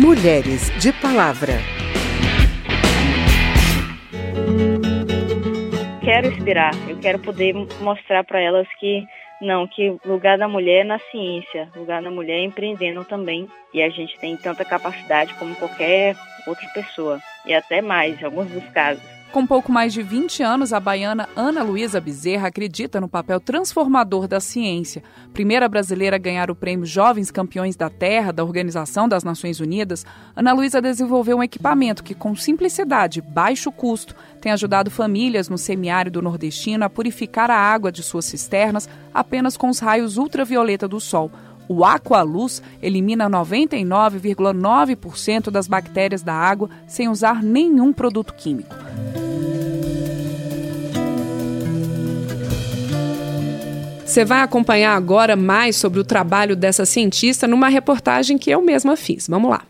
Mulheres de Palavra. Quero inspirar, eu quero poder mostrar para elas que não, que o lugar da mulher é na ciência, o lugar da mulher é empreendendo também. E a gente tem tanta capacidade como qualquer outra pessoa, e até mais, em alguns dos casos. Com pouco mais de 20 anos, a baiana Ana Luísa Bezerra acredita no papel transformador da ciência. Primeira brasileira a ganhar o prêmio Jovens Campeões da Terra da Organização das Nações Unidas, Ana Luísa desenvolveu um equipamento que, com simplicidade e baixo custo, tem ajudado famílias no semiárido nordestino a purificar a água de suas cisternas apenas com os raios ultravioleta do sol. O Aqualuz elimina 99,9% das bactérias da água sem usar nenhum produto químico. Você vai acompanhar agora mais sobre o trabalho dessa cientista numa reportagem que eu mesma fiz. Vamos lá.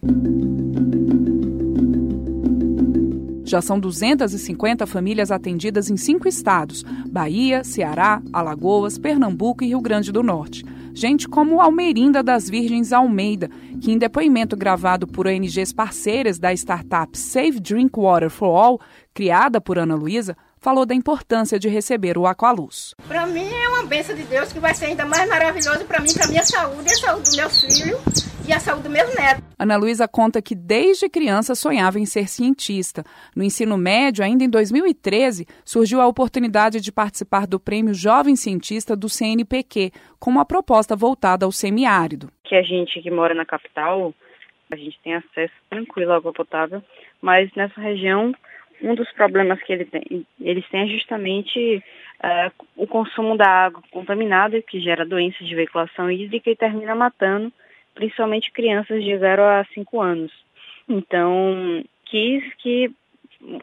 Já são 250 famílias atendidas em cinco estados: Bahia, Ceará, Alagoas, Pernambuco e Rio Grande do Norte. Gente como Almerinda das Virgens Almeida, que em depoimento gravado por ONGs parceiras da startup Save Drink Water for All, criada por Ana Luísa, falou da importância de receber o Aqualuz. Para mim é uma benção de Deus que vai ser ainda mais maravilhoso para mim, para minha saúde e a saúde do meu filho e a saúde do meu neto. Ana Luísa conta que desde criança sonhava em ser cientista. No ensino médio, ainda em 2013, surgiu a oportunidade de participar do Prêmio Jovem Cientista do CNPq, com uma proposta voltada ao semiárido. Que a gente que mora na capital, a gente tem acesso tranquilo à água potável, mas nessa região um dos problemas que ele tem, eles têm é justamente uh, o consumo da água contaminada, que gera doenças de veiculação hídrica e termina matando principalmente crianças de 0 a 5 anos. Então, quis que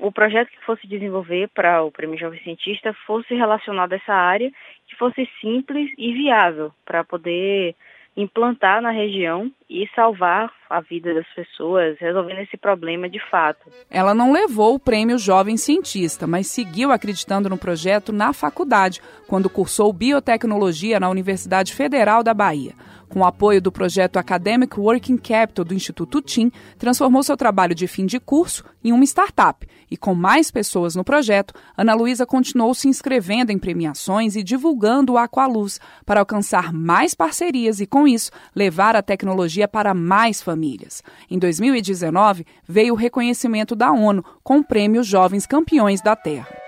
o projeto que fosse desenvolver para o Prêmio Jovem Cientista fosse relacionado a essa área, que fosse simples e viável para poder implantar na região e salvar a vida das pessoas, resolvendo esse problema de fato. Ela não levou o prêmio Jovem Cientista, mas seguiu acreditando no projeto na faculdade, quando cursou biotecnologia na Universidade Federal da Bahia. Com o apoio do projeto Academic Working Capital do Instituto TIM, transformou seu trabalho de fim de curso em uma startup. E com mais pessoas no projeto, Ana Luísa continuou se inscrevendo em premiações e divulgando o Aqualuz para alcançar mais parcerias e, com isso, levar a tecnologia para mais famílias. Em 2019, veio o reconhecimento da ONU com o Prêmio Jovens Campeões da Terra.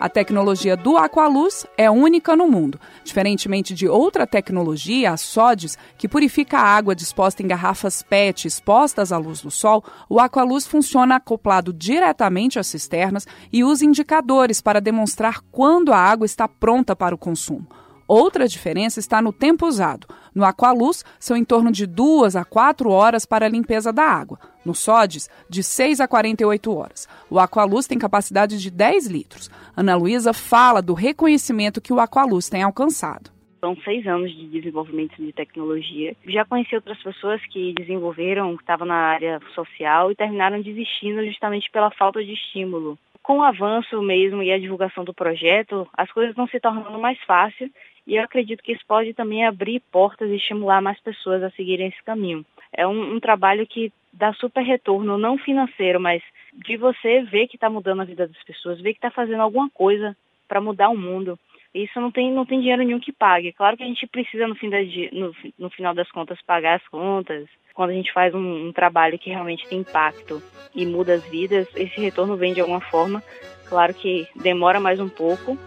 A tecnologia do Aqualuz é única no mundo. Diferentemente de outra tecnologia, a SODES, que purifica a água disposta em garrafas PET expostas à luz do sol, o Aqualuz funciona acoplado diretamente às cisternas e usa indicadores para demonstrar quando a água está pronta para o consumo. Outra diferença está no tempo usado. No Aqualuz, são em torno de 2 a 4 horas para a limpeza da água. No Sodes, de 6 a 48 horas. O Aqualuz tem capacidade de 10 litros. Ana Luísa fala do reconhecimento que o Aqualuz tem alcançado. São seis anos de desenvolvimento de tecnologia. Já conheci outras pessoas que desenvolveram, que estavam na área social e terminaram desistindo justamente pela falta de estímulo com o avanço mesmo e a divulgação do projeto, as coisas vão se tornando mais fáceis e eu acredito que isso pode também abrir portas e estimular mais pessoas a seguirem esse caminho. É um, um trabalho que dá super retorno, não financeiro, mas de você ver que está mudando a vida das pessoas, ver que está fazendo alguma coisa para mudar o mundo. Isso não tem, não tem dinheiro nenhum que pague. Claro que a gente precisa, no, fim da, no, no final das contas, pagar as contas. Quando a gente faz um, um trabalho que realmente tem impacto e muda as vidas, esse retorno vem de alguma forma. Claro que demora mais um pouco,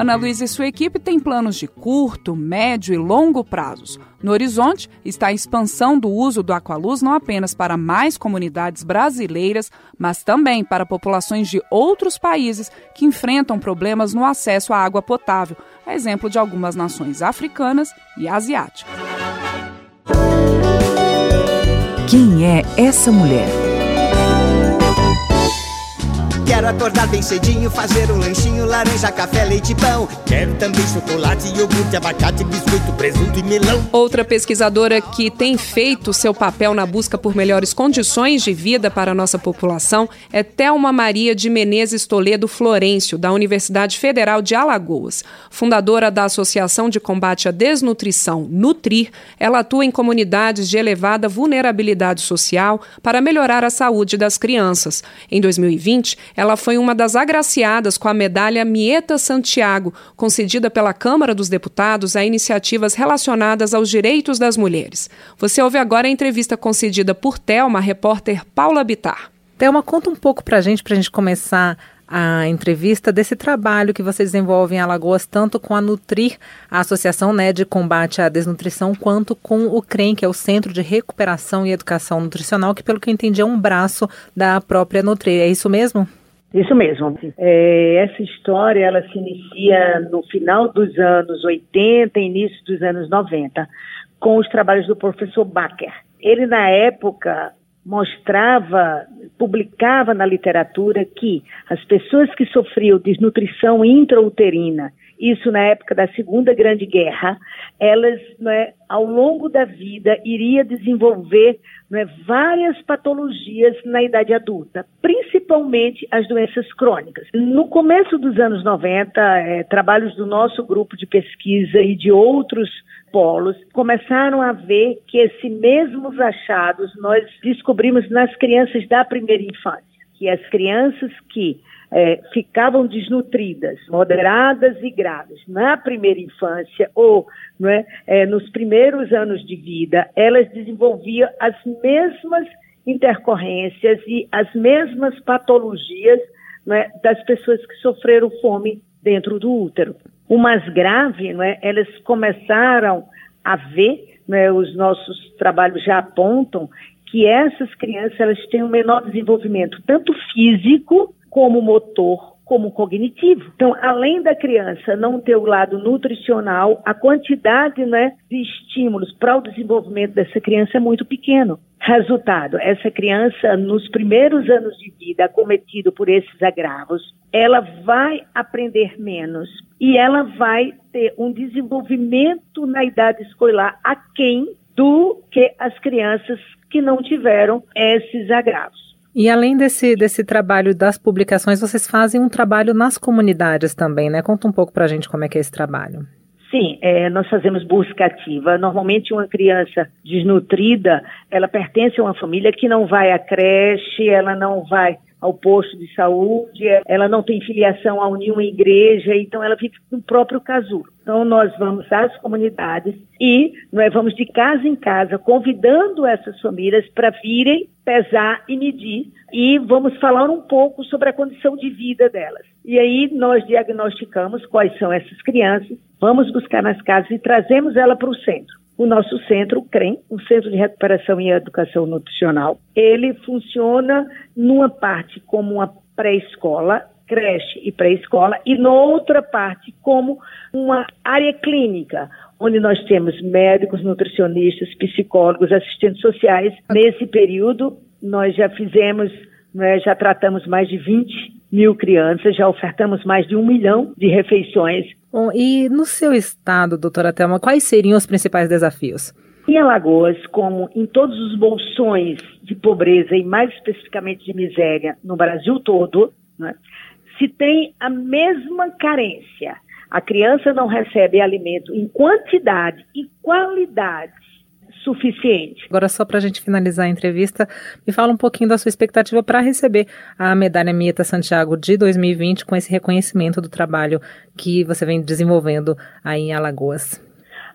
Ana Luísa e sua equipe têm planos de curto, médio e longo prazos. No horizonte está a expansão do uso do Aqualuz não apenas para mais comunidades brasileiras, mas também para populações de outros países que enfrentam problemas no acesso à água potável, a exemplo de algumas nações africanas e asiáticas. Quem é essa mulher? Quero acordar bem cedinho, fazer um lanchinho, laranja, café, leite pão. Quero também chocolate, iogurte, abacate, biscoito, presunto e melão. Outra pesquisadora que tem feito seu papel na busca por melhores condições de vida para a nossa população é Thelma Maria de Menezes Toledo Florencio, da Universidade Federal de Alagoas. Fundadora da Associação de Combate à Desnutrição, Nutrir, ela atua em comunidades de elevada vulnerabilidade social para melhorar a saúde das crianças. Em 2020, ela foi uma das agraciadas com a medalha Mieta Santiago, concedida pela Câmara dos Deputados a iniciativas relacionadas aos direitos das mulheres. Você ouve agora a entrevista concedida por Thelma, repórter Paula Bitar. Thelma, conta um pouco para a gente, para a gente começar a entrevista desse trabalho que você desenvolve em Alagoas, tanto com a Nutrir, a Associação né, de Combate à Desnutrição, quanto com o CREM, que é o Centro de Recuperação e Educação Nutricional, que, pelo que eu entendi, é um braço da própria Nutrir. É isso mesmo? Isso mesmo. É, essa história ela se inicia no final dos anos 80, início dos anos 90, com os trabalhos do professor Bacher. Ele, na época, mostrava, publicava na literatura que as pessoas que sofriam desnutrição intrauterina, isso na época da Segunda Grande Guerra, elas, é, ao longo da vida, iria desenvolver é, várias patologias na idade adulta, principalmente as doenças crônicas. No começo dos anos 90, é, trabalhos do nosso grupo de pesquisa e de outros polos começaram a ver que esses mesmos achados nós descobrimos nas crianças da primeira infância, que as crianças que é, ficavam desnutridas, moderadas e graves na primeira infância ou é, é, nos primeiros anos de vida, elas desenvolviam as mesmas intercorrências e as mesmas patologias é, das pessoas que sofreram fome dentro do útero. O mais grave, não é, elas começaram a ver, né, os nossos trabalhos já apontam que essas crianças elas têm um menor desenvolvimento, tanto físico como motor, como cognitivo. Então, além da criança não ter o lado nutricional, a quantidade né, de estímulos para o desenvolvimento dessa criança é muito pequeno. Resultado, essa criança, nos primeiros anos de vida, acometido por esses agravos, ela vai aprender menos e ela vai ter um desenvolvimento na idade escolar aquém do que as crianças que não tiveram esses agravos. E além desse, desse trabalho das publicações, vocês fazem um trabalho nas comunidades também, né? Conta um pouco para a gente como é que é esse trabalho. Sim, é, nós fazemos busca ativa. Normalmente uma criança desnutrida, ela pertence a uma família que não vai à creche, ela não vai ao posto de saúde, ela não tem filiação a nenhuma igreja, então ela vive no próprio casulo. Então nós vamos às comunidades e nós vamos de casa em casa convidando essas famílias para virem pesar e medir e vamos falar um pouco sobre a condição de vida delas. E aí nós diagnosticamos quais são essas crianças, vamos buscar nas casas e trazemos ela para o centro o nosso centro, o CREM, o Centro de Recuperação e Educação Nutricional, ele funciona numa parte como uma pré-escola, creche e pré-escola, e noutra parte como uma área clínica, onde nós temos médicos, nutricionistas, psicólogos, assistentes sociais. Nesse período, nós já fizemos, né, já tratamos mais de 20 mil crianças, já ofertamos mais de um milhão de refeições. Bom, e no seu estado, doutora Thelma, quais seriam os principais desafios? Em Alagoas, como em todos os bolsões de pobreza e mais especificamente de miséria no Brasil todo, né, se tem a mesma carência. A criança não recebe alimento em quantidade e qualidade suficiente. Agora, só para a gente finalizar a entrevista, me fala um pouquinho da sua expectativa para receber a medalha Mieta Santiago de 2020 com esse reconhecimento do trabalho que você vem desenvolvendo aí em Alagoas.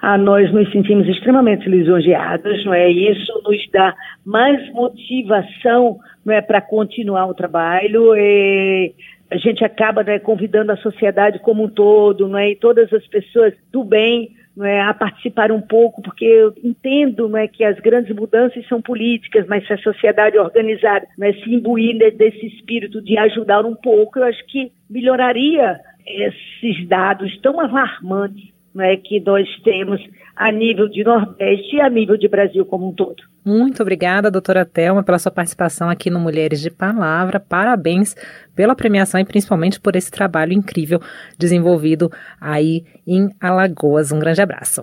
Ah, nós nos sentimos extremamente lisonjeados, não é? Isso nos dá mais motivação, não é, para continuar o trabalho. E a gente acaba né, convidando a sociedade como um todo, não é? E todas as pessoas do bem é, a participar um pouco, porque eu entendo não é, que as grandes mudanças são políticas, mas se a sociedade organizada não é, se imbuir desse espírito de ajudar um pouco, eu acho que melhoraria esses dados tão alarmantes né, que nós temos a nível de Nordeste e a nível de Brasil como um todo. Muito obrigada, doutora Thelma, pela sua participação aqui no Mulheres de Palavra. Parabéns pela premiação e principalmente por esse trabalho incrível desenvolvido aí em Alagoas. Um grande abraço.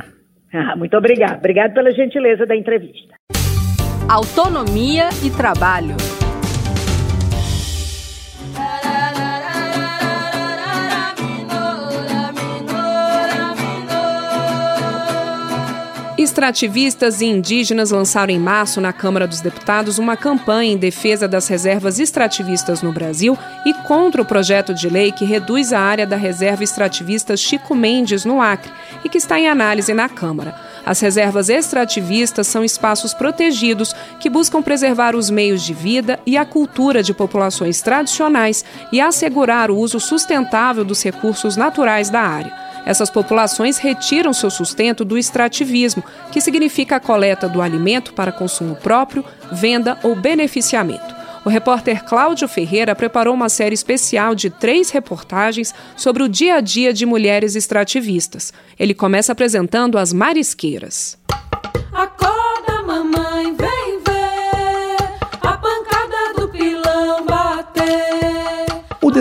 Ah, muito obrigada. Obrigada pela gentileza da entrevista. Autonomia e trabalho. Extrativistas e indígenas lançaram em março na Câmara dos Deputados uma campanha em defesa das reservas extrativistas no Brasil e contra o projeto de lei que reduz a área da reserva extrativista Chico Mendes, no Acre, e que está em análise na Câmara. As reservas extrativistas são espaços protegidos que buscam preservar os meios de vida e a cultura de populações tradicionais e assegurar o uso sustentável dos recursos naturais da área. Essas populações retiram seu sustento do extrativismo, que significa a coleta do alimento para consumo próprio, venda ou beneficiamento. O repórter Cláudio Ferreira preparou uma série especial de três reportagens sobre o dia a dia de mulheres extrativistas. Ele começa apresentando as marisqueiras.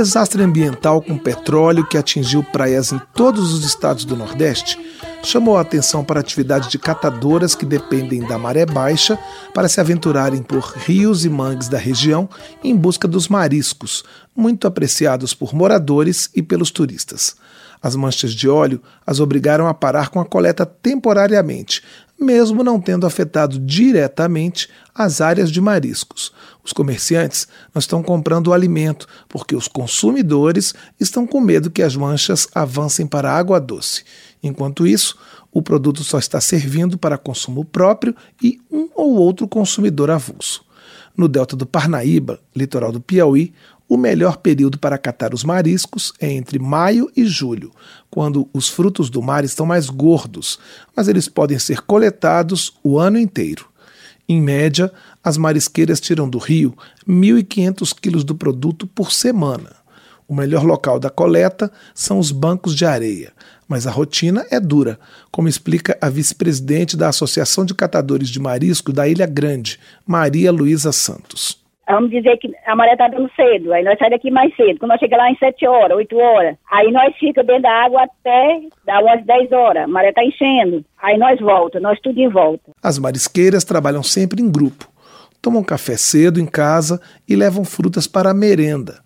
Desastre ambiental com petróleo que atingiu praias em todos os estados do Nordeste chamou a atenção para a atividade de catadoras que dependem da maré baixa para se aventurarem por rios e mangues da região em busca dos mariscos, muito apreciados por moradores e pelos turistas. As manchas de óleo as obrigaram a parar com a coleta temporariamente, mesmo não tendo afetado diretamente as áreas de mariscos. Os comerciantes não estão comprando o alimento porque os consumidores estão com medo que as manchas avancem para a água doce. Enquanto isso, o produto só está servindo para consumo próprio e um ou outro consumidor avulso. No delta do Parnaíba, litoral do Piauí, o melhor período para catar os mariscos é entre maio e julho, quando os frutos do mar estão mais gordos, mas eles podem ser coletados o ano inteiro. Em média, as marisqueiras tiram do rio 1.500 quilos do produto por semana. O melhor local da coleta são os bancos de areia, mas a rotina é dura, como explica a vice-presidente da Associação de Catadores de Marisco da Ilha Grande, Maria Luísa Santos. Vamos dizer que a maré está dando cedo, aí nós saímos daqui mais cedo. Quando nós chegamos lá em 7 horas, 8 horas, aí nós ficamos dentro da água até dar umas 10 horas. A maré está enchendo, aí nós volta, nós tudo em volta. As marisqueiras trabalham sempre em grupo. Tomam café cedo em casa e levam frutas para a merenda.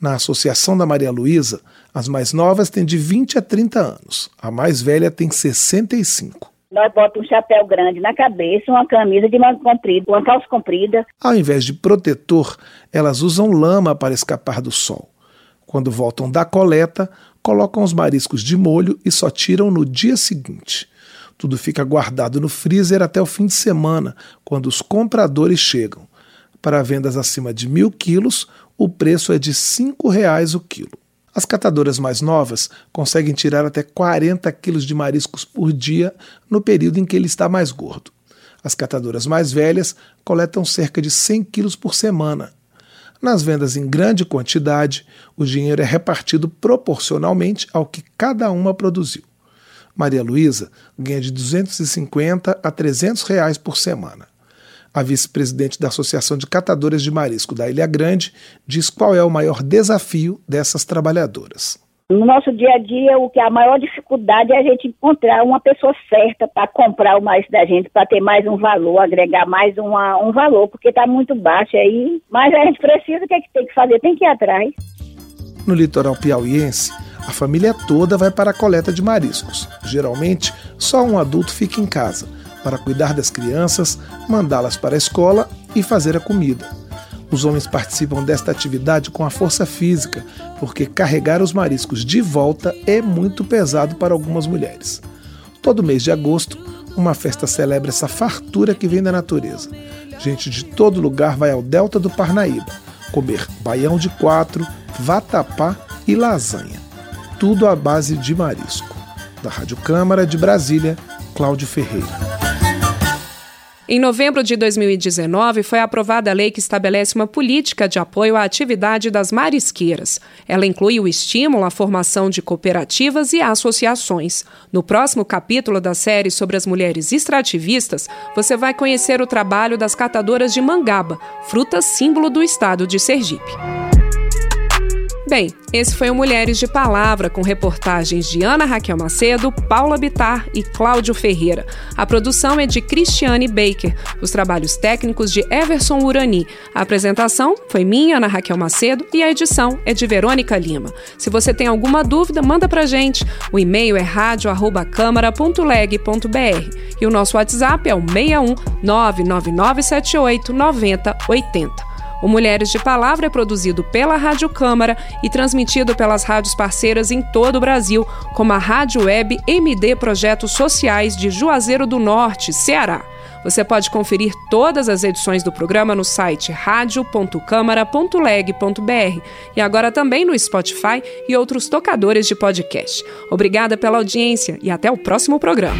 Na Associação da Maria Luísa, as mais novas têm de 20 a 30 anos, a mais velha tem 65. Nós botamos um chapéu grande na cabeça, uma camisa de manga comprida, uma calça comprida. Ao invés de protetor, elas usam lama para escapar do sol. Quando voltam da coleta, colocam os mariscos de molho e só tiram no dia seguinte. Tudo fica guardado no freezer até o fim de semana, quando os compradores chegam. Para vendas acima de mil quilos, o preço é de R$ 5,00 o quilo. As catadoras mais novas conseguem tirar até 40 quilos de mariscos por dia no período em que ele está mais gordo. As catadoras mais velhas coletam cerca de 100 quilos por semana. Nas vendas em grande quantidade, o dinheiro é repartido proporcionalmente ao que cada uma produziu. Maria Luísa ganha de 250 a 300 reais por semana. A vice-presidente da Associação de Catadores de Marisco da Ilha Grande diz qual é o maior desafio dessas trabalhadoras. No nosso dia a dia, o que a maior dificuldade é a gente encontrar uma pessoa certa para comprar o mais da gente, para ter mais um valor, agregar mais uma, um valor, porque está muito baixo aí. Mas a gente precisa, o que, é que tem que fazer? Tem que ir atrás. No litoral piauiense, a família toda vai para a coleta de mariscos. Geralmente, só um adulto fica em casa para cuidar das crianças, mandá-las para a escola e fazer a comida. Os homens participam desta atividade com a força física, porque carregar os mariscos de volta é muito pesado para algumas mulheres. Todo mês de agosto, uma festa celebra essa fartura que vem da natureza. Gente de todo lugar vai ao delta do Parnaíba comer baião de quatro, vatapá e lasanha. Tudo à base de marisco. Da Rádio Câmara de Brasília, Cláudio Ferreira. Em novembro de 2019, foi aprovada a lei que estabelece uma política de apoio à atividade das marisqueiras. Ela inclui o estímulo à formação de cooperativas e associações. No próximo capítulo da série sobre as mulheres extrativistas, você vai conhecer o trabalho das catadoras de mangaba, fruta símbolo do estado de Sergipe. Bem, esse foi o Mulheres de Palavra, com reportagens de Ana Raquel Macedo, Paula Bitar e Cláudio Ferreira. A produção é de Cristiane Baker, os trabalhos técnicos de Everson Urani. A apresentação foi minha, Ana Raquel Macedo, e a edição é de Verônica Lima. Se você tem alguma dúvida, manda pra gente. O e-mail é radio@câmara.leg.br e o nosso WhatsApp é o 61 99978 9080. O Mulheres de Palavra é produzido pela Rádio Câmara e transmitido pelas rádios parceiras em todo o Brasil, como a Rádio Web MD Projetos Sociais de Juazeiro do Norte, Ceará. Você pode conferir todas as edições do programa no site radio.câmara.leg.br e agora também no Spotify e outros tocadores de podcast. Obrigada pela audiência e até o próximo programa.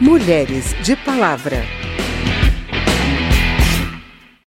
Mulheres de Palavra.